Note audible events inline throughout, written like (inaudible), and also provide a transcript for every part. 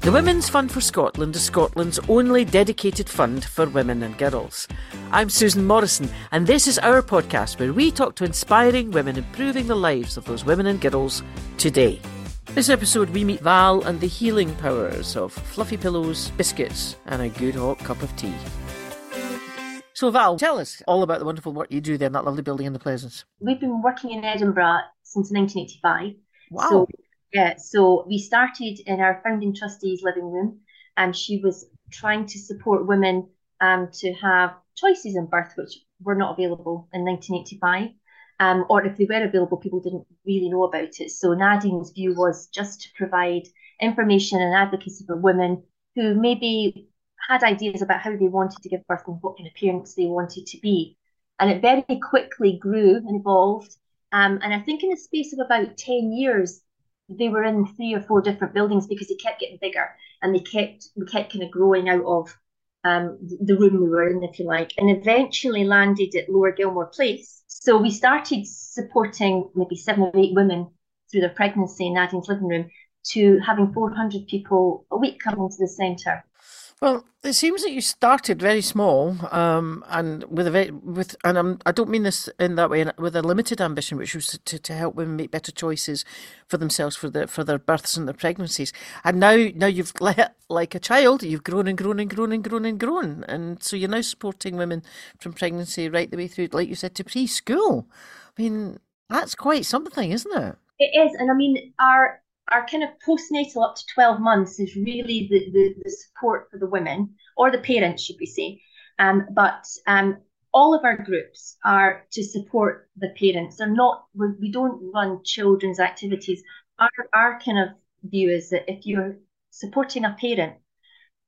The Women's Fund for Scotland is Scotland's only dedicated fund for women and girls. I'm Susan Morrison, and this is our podcast where we talk to inspiring women improving the lives of those women and girls today. This episode, we meet Val and the healing powers of fluffy pillows, biscuits, and a good hot cup of tea. So, Val, tell us all about the wonderful work you do there in that lovely building in the Pleasance. We've been working in Edinburgh since 1985. Wow. So yeah, so we started in our founding trustee's living room, and she was trying to support women um, to have choices in birth, which were not available in 1985. Um, or if they were available, people didn't really know about it. So Nadine's view was just to provide information and advocacy for women who maybe had ideas about how they wanted to give birth and what kind of parents they wanted to be. And it very quickly grew and evolved. Um, and I think in the space of about 10 years, they were in three or four different buildings because they kept getting bigger and they kept we kept kind of growing out of um, the room we were in, if you like, and eventually landed at Lower Gilmore Place. So we started supporting maybe seven or eight women through their pregnancy in Nadine's living room to having 400 people a week coming to the centre. Well, it seems that you started very small, um, and with a very, with, and I'm, I don't mean this in that way, with a limited ambition, which was to, to help women make better choices for themselves for their for their births and their pregnancies. And now, now you've (laughs) let like a child, you've grown and grown and grown and grown and grown, and so you're now supporting women from pregnancy right the way through, like you said, to preschool. I mean, that's quite something, isn't it? It is, and I mean, our our kind of postnatal up to 12 months is really the, the, the support for the women or the parents, should we say. Um, but um, all of our groups are to support the parents. They're not, we don't run children's activities. Our, our kind of view is that if you're supporting a parent,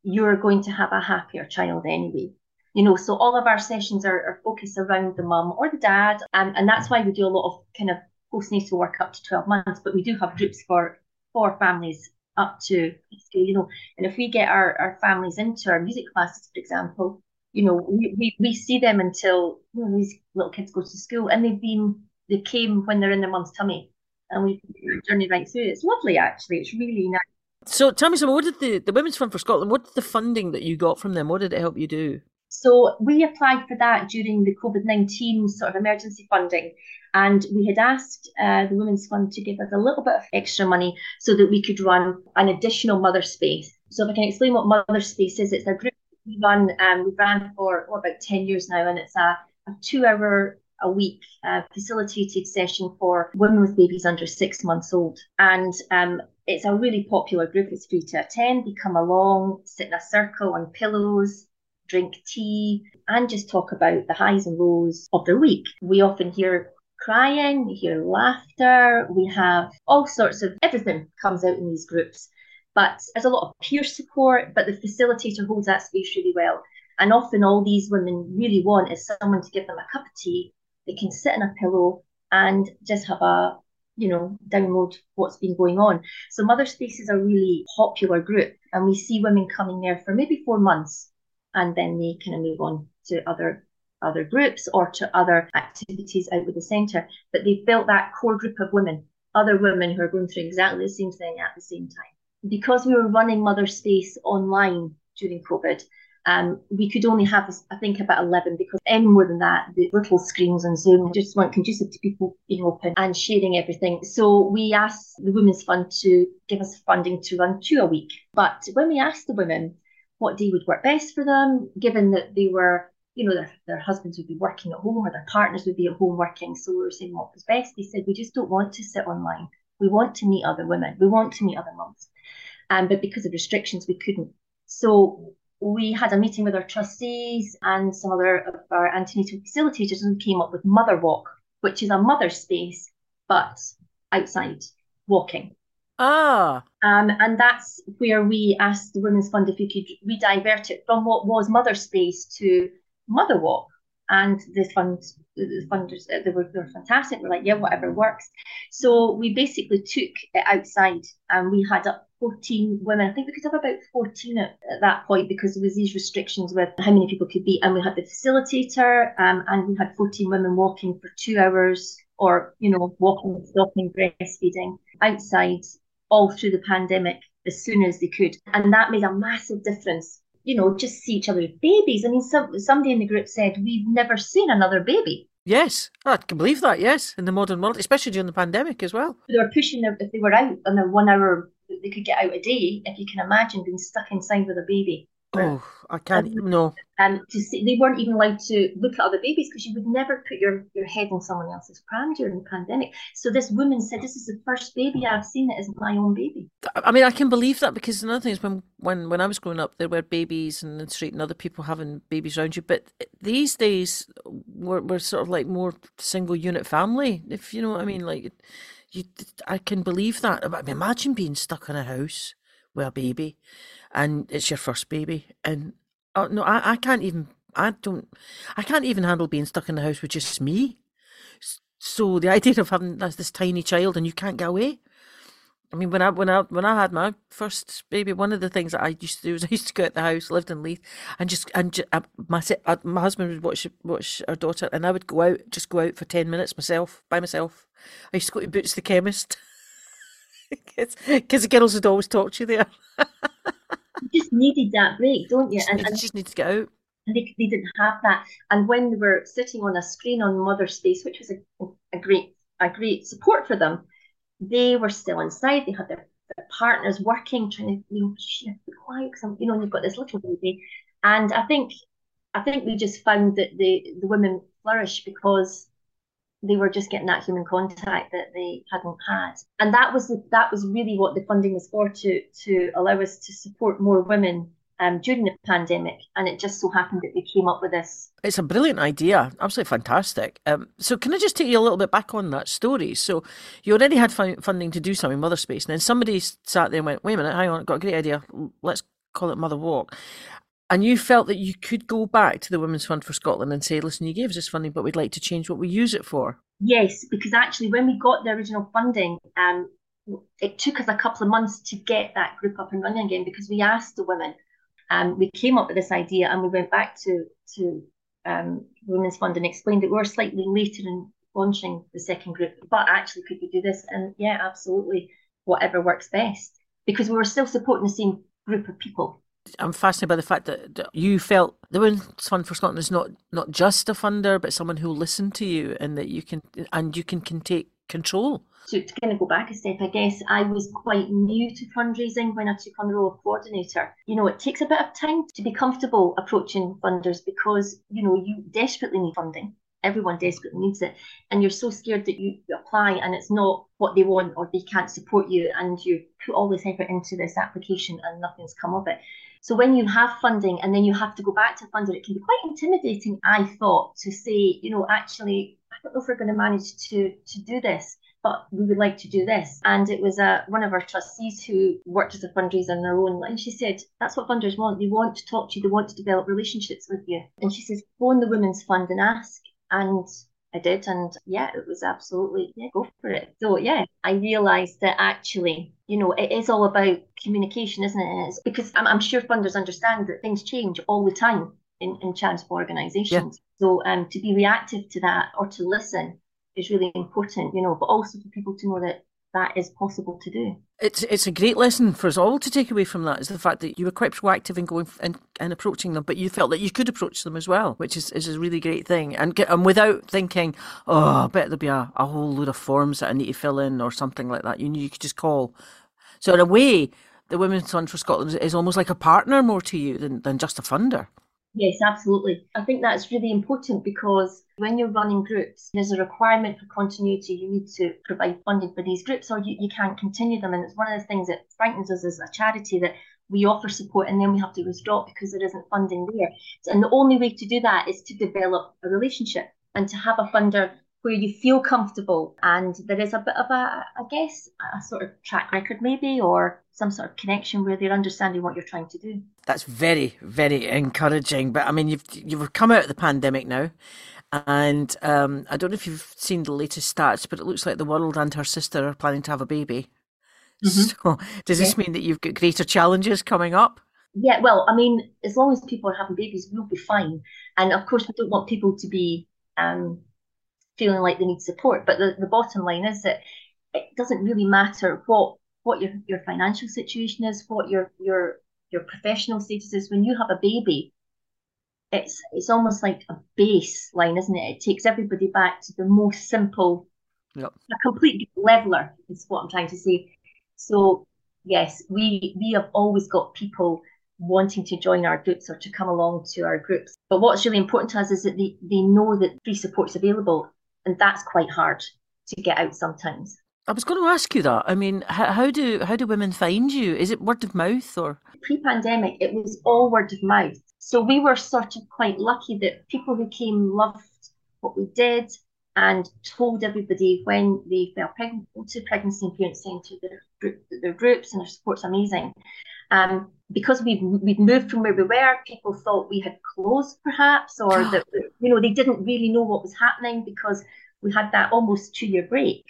you're going to have a happier child anyway. You know, so all of our sessions are, are focused around the mum or the dad, um, and that's why we do a lot of kind of postnatal work up to 12 months, but we do have groups for for families up to you know. And if we get our, our families into our music classes for example you know we, we, we see them until you know, these little kids go to school and they've been they came when they're in their mum's tummy. And we journey right through. It's lovely actually. It's really nice. So tell me something what did the, the women's fund for scotland what did the funding that you got from them what did it help you do so we applied for that during the covid-19 sort of emergency funding and we had asked uh, the Women's Fund to give us a little bit of extra money so that we could run an additional mother space. So if I can explain what mother space is, it's a group we run. Um, we've ran for oh, about ten years now, and it's a, a two-hour a week uh, facilitated session for women with babies under six months old. And um, it's a really popular group. It's free to attend. They come along, sit in a circle on pillows, drink tea, and just talk about the highs and lows of their week. We often hear crying, we hear laughter, we have all sorts of everything comes out in these groups. But there's a lot of peer support, but the facilitator holds that space really well. And often all these women really want is someone to give them a cup of tea. They can sit in a pillow and just have a, you know, download what's been going on. So Mother Space is a really popular group, and we see women coming there for maybe four months, and then they kind of move on to other other groups or to other activities out with the centre. But they've built that core group of women, other women who are going through exactly the same thing at the same time. Because we were running Mother Space online during COVID, um, we could only have, I think, about 11 because any more than that, the little screens on Zoom just weren't conducive to people being open and sharing everything. So we asked the Women's Fund to give us funding to run two a week. But when we asked the women what day would work best for them, given that they were you know, their, their husbands would be working at home or their partners would be at home working. So we were saying what was best. They said, we just don't want to sit online. We want to meet other women. We want to meet other mums. Um, but because of restrictions, we couldn't. So we had a meeting with our trustees and some other of our antenatal facilitators and came up with Mother Walk, which is a mother space, but outside walking. Ah. Um, and that's where we asked the Women's Fund if we could redivert it from what was Mother Space to Mother Walk. And the fund, the funders, they were, they were fantastic. We're like, yeah, whatever works. So we basically took it outside and we had up 14 women. I think we could have about 14 at, at, that point because there was these restrictions with how many people could be. And we had the facilitator um, and we had 14 women walking for two hours or, you know, walking, stopping, breastfeeding outside all through the pandemic as soon as they could. And that made a massive difference. You know, just see each other's babies. I mean, some, somebody in the group said, We've never seen another baby. Yes, I can believe that. Yes, in the modern world, especially during the pandemic as well. They were pushing their, if they were out on a one hour, they could get out a day. If you can imagine being stuck inside with a baby. Oh, I can't. Um, no. And to see, they weren't even allowed to look at other babies because you would never put your, your head in someone else's pram during the pandemic. So this woman said, "This is the first baby I've seen that isn't my own baby." I mean, I can believe that because another thing is when when when I was growing up, there were babies in the street and other people having babies around you. But these days, we're we're sort of like more single unit family. If you know what I mean, like you, I can believe that. I mean, imagine being stuck in a house with a baby and it's your first baby. And oh, no, I, I can't even, I don't, I can't even handle being stuck in the house with just me. So the idea of having this tiny child and you can't get away. I mean, when I when I when I had my first baby, one of the things that I used to do was I used to go out the house, lived in Leith, and just and just, uh, my uh, my husband would watch watch our daughter, and I would go out, just go out for ten minutes myself by myself. I used to go to Boots the chemist (laughs) because the girls would always talk to you there. (laughs) you just needed that break, don't you? And, and just need to get out. And they, they didn't have that. And when they were sitting on a screen on Mother Space, which was a, a great a great support for them, they were still inside. They had their, their partners working, trying to you know, be quiet because you know you've got this little baby. And I think I think we just found that the the women flourish because they were just getting that human contact that they hadn't had. And that was the, that was really what the funding was for to to allow us to support more women um, during the pandemic. And it just so happened that we came up with this. It's a brilliant idea. Absolutely fantastic. Um, so can i just take you a little bit back on that story? So you already had funding to do something mother space and then somebody sat there and went wait a minute hang on I've got a great idea. Let's call it mother walk and you felt that you could go back to the Women's Fund for Scotland and say, listen, you gave us this funding, but we'd like to change what we use it for. Yes, because actually, when we got the original funding, um, it took us a couple of months to get that group up and running again because we asked the women. Um, we came up with this idea and we went back to to um, Women's Fund and explained that we were slightly later in launching the second group, but actually, could we do this? And yeah, absolutely, whatever works best because we were still supporting the same group of people. I'm fascinated by the fact that, you felt the Women's Fund for Scotland is not not just a funder, but someone who will listen to you and that you can and you can, can take control. So to kind of go back a step, I guess I was quite new to fundraising when I took on the role of coordinator. You know, it takes a bit of time to be comfortable approaching funders because, you know, you desperately need funding. Everyone desperately needs it. And you're so scared that you apply and it's not what they want or they can't support you and you put all this effort into this application and nothing's come of it. So when you have funding and then you have to go back to funder, it can be quite intimidating, I thought, to say, you know, actually, I don't know if we're going to manage to to do this, but we would like to do this. And it was uh, one of our trustees who worked as a fundraiser on her own, and she said, that's what funders want. They want to talk to you, they want to develop relationships with you. And she says, phone the Women's Fund and ask. And I did, and yeah, it was absolutely yeah, go for it. So yeah, I realised that actually, you know, it is all about communication, isn't it? It's because I'm, I'm sure funders understand that things change all the time in, in charitable organisations. Yeah. So um, to be reactive to that or to listen is really important, you know, but also for people to know that that is possible to do. It's it's a great lesson for us all to take away from that is the fact that you were quite proactive in going and, and approaching them, but you felt that you could approach them as well, which is, is a really great thing. And and without thinking, oh, I bet there'll be a, a whole load of forms that I need to fill in or something like that. You you could just call. So in a way, the Women's Fund for Scotland is almost like a partner more to you than, than just a funder. Yes, absolutely. I think that's really important because when you're running groups, there's a requirement for continuity. You need to provide funding for these groups or you, you can't continue them. And it's one of the things that frightens us as a charity that we offer support and then we have to withdraw because there isn't funding there. And the only way to do that is to develop a relationship and to have a funder where you feel comfortable and there is a bit of a, I guess, a sort of track record maybe or some sort of connection where they're understanding what you're trying to do. That's very, very encouraging. But I mean, you've you've come out of the pandemic now, and um, I don't know if you've seen the latest stats, but it looks like the world and her sister are planning to have a baby. Mm-hmm. (laughs) So, does this yeah. mean that you've got greater challenges coming up? Yeah, well, I mean, as long as people are having babies, we'll be fine. And of course, we don't want people to be um, feeling like they need support. But the, the bottom line is that it doesn't really matter what what your, your financial situation is, what your your your professional status is. When you have a baby, it's it's almost like a baseline, isn't it? It takes everybody back to the most simple, yep. a complete leveler is what I'm trying to say. So yes, we we have always got people wanting to join our groups or to come along to our groups. But what's really important to us is that they, they know that free support's available. And that's quite hard to get out sometimes. I was going to ask you that. I mean, how, how do how do women find you? Is it word of mouth or pre-pandemic? It was all word of mouth. So we were sort of quite lucky that people who came loved what we did and told everybody when they fell pregnant to pregnancy and parent centre their, their groups and their support's amazing. Um, because we've we've moved from where we were, people thought we had closed perhaps, or (gasps) that you know they didn't really know what was happening because we had that almost two year break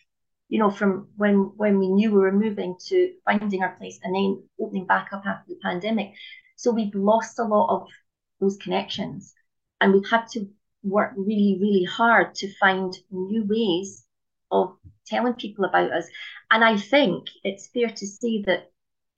you know, from when when we knew we were moving to finding our place and then opening back up after the pandemic. So we've lost a lot of those connections, and we've had to work really, really hard to find new ways of telling people about us. And I think it's fair to say that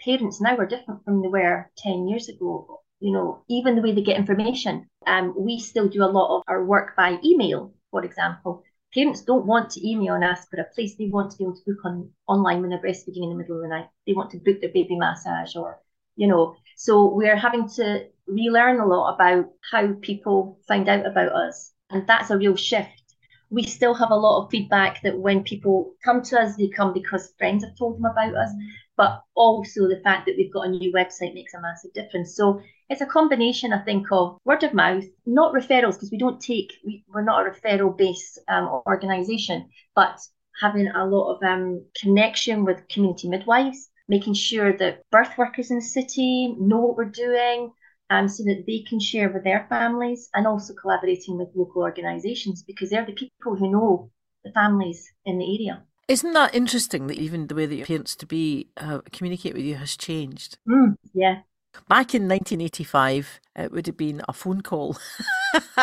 parents now are different from they were 10 years ago. You know, even the way they get information. Um, we still do a lot of our work by email, for example parents don't want to email and ask for a place. They want to be able to book on online when they're breastfeeding in the middle of the night. They want to book their baby massage or, you know. So we're having to relearn a lot about how people find out about us. And that's a real shift. We still have a lot of feedback that when people come to us, they come because friends have told them about us but also the fact that we've got a new website makes a massive difference. So it's a combination, I think, of word of mouth, not referrals, because we don't take, we, we're not a referral based um, organisation, but having a lot of um, connection with community midwives, making sure that birth workers in the city know what we're doing. Um, so that they can share with their families and also collaborating with local organisations because they're the people who know the families in the area. Isn't that interesting that even the way that your parents to be uh, communicate with you has changed? Mm, yeah. Back in 1985, it would have been a phone call. (laughs)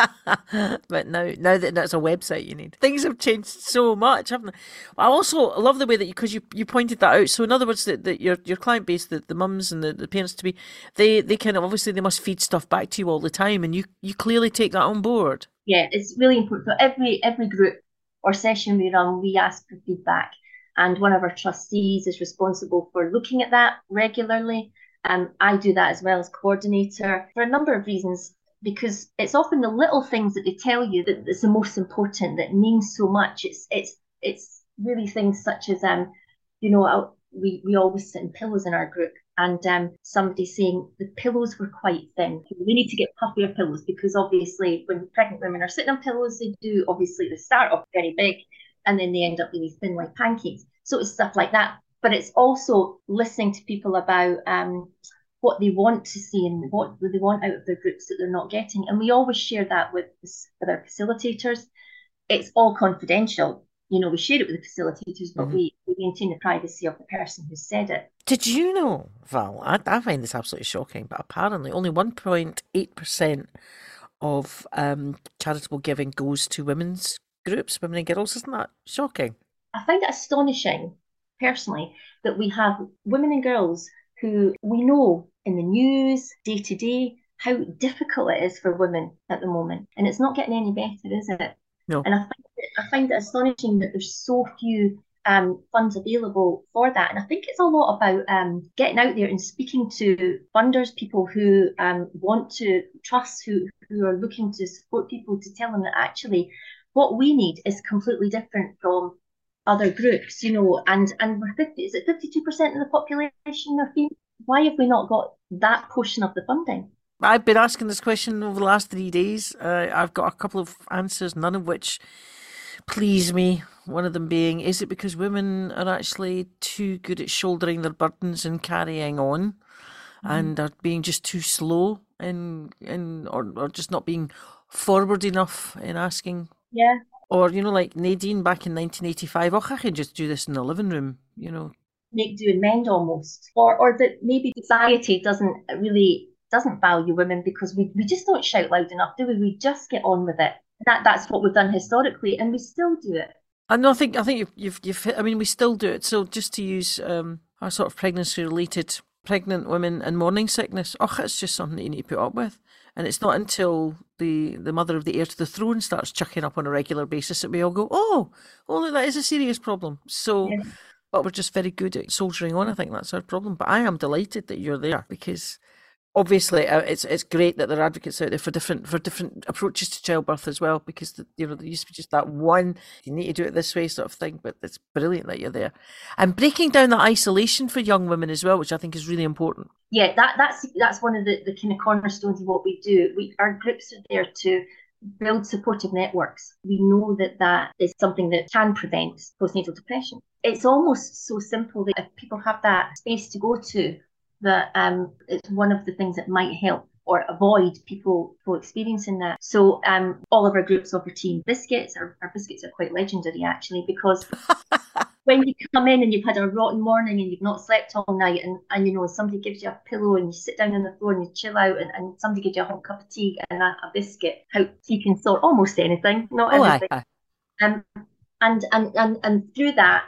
but now, now that that's a website you need, things have changed so much, haven't they? I also love the way that you, because you, you pointed that out. So, in other words, that, your your client base, the, the mums and the, the parents to be, they they kind of obviously they must feed stuff back to you all the time, and you you clearly take that on board. Yeah, it's really important. So every every group or session we run, we ask for feedback. And one of our trustees is responsible for looking at that regularly. And I do that as well as coordinator for a number of reasons, because it's often the little things that they tell you that is the most important, that means so much. It's it's it's really things such as um, you know, we we always sit in pillows in our group, and um, somebody saying the pillows were quite thin. We need to get puffier pillows because obviously when pregnant women are sitting on pillows, they do obviously they start off very big and then they end up really thin like pancakes. So it's stuff like that. But it's also listening to people about um, what they want to see and what they want out of their groups that they're not getting. And we always share that with, with our facilitators. It's all confidential you know, we share it with the facilitators, but mm-hmm. we, we maintain the privacy of the person who said it. Did you know, Val? I, I find this absolutely shocking, but apparently only 1.8% of um, charitable giving goes to women's groups, women and girls. Isn't that shocking? I find it astonishing, personally, that we have women and girls who we know in the news day to day how difficult it is for women at the moment. And it's not getting any better, is it? No. And I find it, I find it astonishing that there's so few um, funds available for that. And I think it's a lot about um, getting out there and speaking to funders, people who um, want to trust, who, who are looking to support people, to tell them that actually what we need is completely different from other groups, you know, and and we're 50, is it 52% of the population are female? Why have we not got that portion of the funding? I've been asking this question over the last three days. Uh, I've got a couple of answers, none of which please me. One of them being, is it because women are actually too good at shouldering their burdens and carrying on, mm-hmm. and are being just too slow in in or or just not being forward enough in asking? Yeah. Or you know, like Nadine back in 1985. Oh, I can just do this in the living room. You know, make do and mend almost, or or that maybe society doesn't really doesn't value women because we, we just don't shout loud enough, do we? We just get on with it. That that's what we've done historically, and we still do it. I know. I think I think you've you've, you've I mean, we still do it. So just to use um, are sort of pregnancy related pregnant women and morning sickness. Oh, it's just something that you need to put up with. And it's not until the, the mother of the heir to the throne starts chucking up on a regular basis that we all go, oh, oh, look, that is a serious problem. So, yeah. but we're just very good at soldiering on. I think that's our problem. But I am delighted that you're there because obviously uh, it's it's great that there are advocates out there for different for different approaches to childbirth as well because the, you know there used to be just that one you need to do it this way sort of thing but it's brilliant that you're there. And breaking down that isolation for young women as well which i think is really important. Yeah that that's that's one of the, the kind of cornerstones of what we do. We our groups are there to build supportive networks. We know that that is something that can prevent postnatal depression. It's almost so simple that if people have that space to go to that um, it's one of the things that might help or avoid people, people experiencing that. So um, all of our groups offer team biscuits. Our, our biscuits are quite legendary actually because (laughs) when you come in and you've had a rotten morning and you've not slept all night and, and you know somebody gives you a pillow and you sit down on the floor and you chill out and, and somebody gives you a hot cup of tea and a, a biscuit, how you can sort almost anything, not oh, everything. Aye, aye. Um, and, and, and, and through that,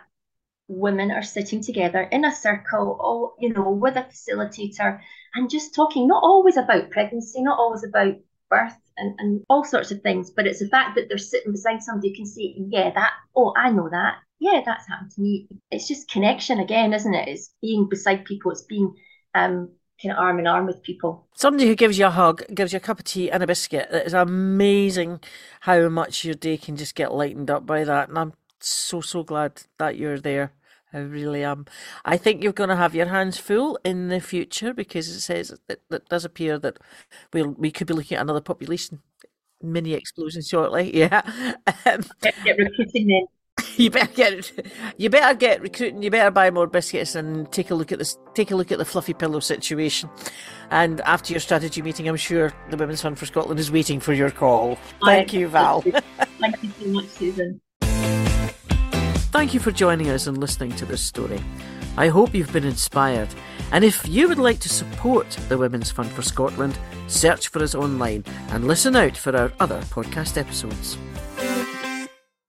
women are sitting together in a circle, all you know, with a facilitator, and just talking. Not always about pregnancy, not always about birth, and, and all sorts of things. But it's the fact that they're sitting beside somebody who can say, "Yeah, that. Oh, I know that. Yeah, that's happened to me." It's just connection again, isn't it? It's being beside people. It's being um, kind of arm in arm with people. Somebody who gives you a hug, gives you a cup of tea and a biscuit. It is amazing how much your day can just get lightened up by that. And I'm so so glad that you're there. I really am. I think you're going to have your hands full in the future because it says that it does appear that we'll we could be looking at another population mini explosion shortly. (laughs) Yeah. Um, get recruiting then. (laughs) You better get you better get recruiting. You better buy more biscuits and take a look at this. Take a look at the fluffy pillow situation. And after your strategy meeting, I'm sure the Women's Fund for Scotland is waiting for your call. Thank you, Val. (laughs) Thank you so much, Susan. Thank you for joining us and listening to this story. I hope you've been inspired. And if you would like to support the Women's Fund for Scotland, search for us online and listen out for our other podcast episodes.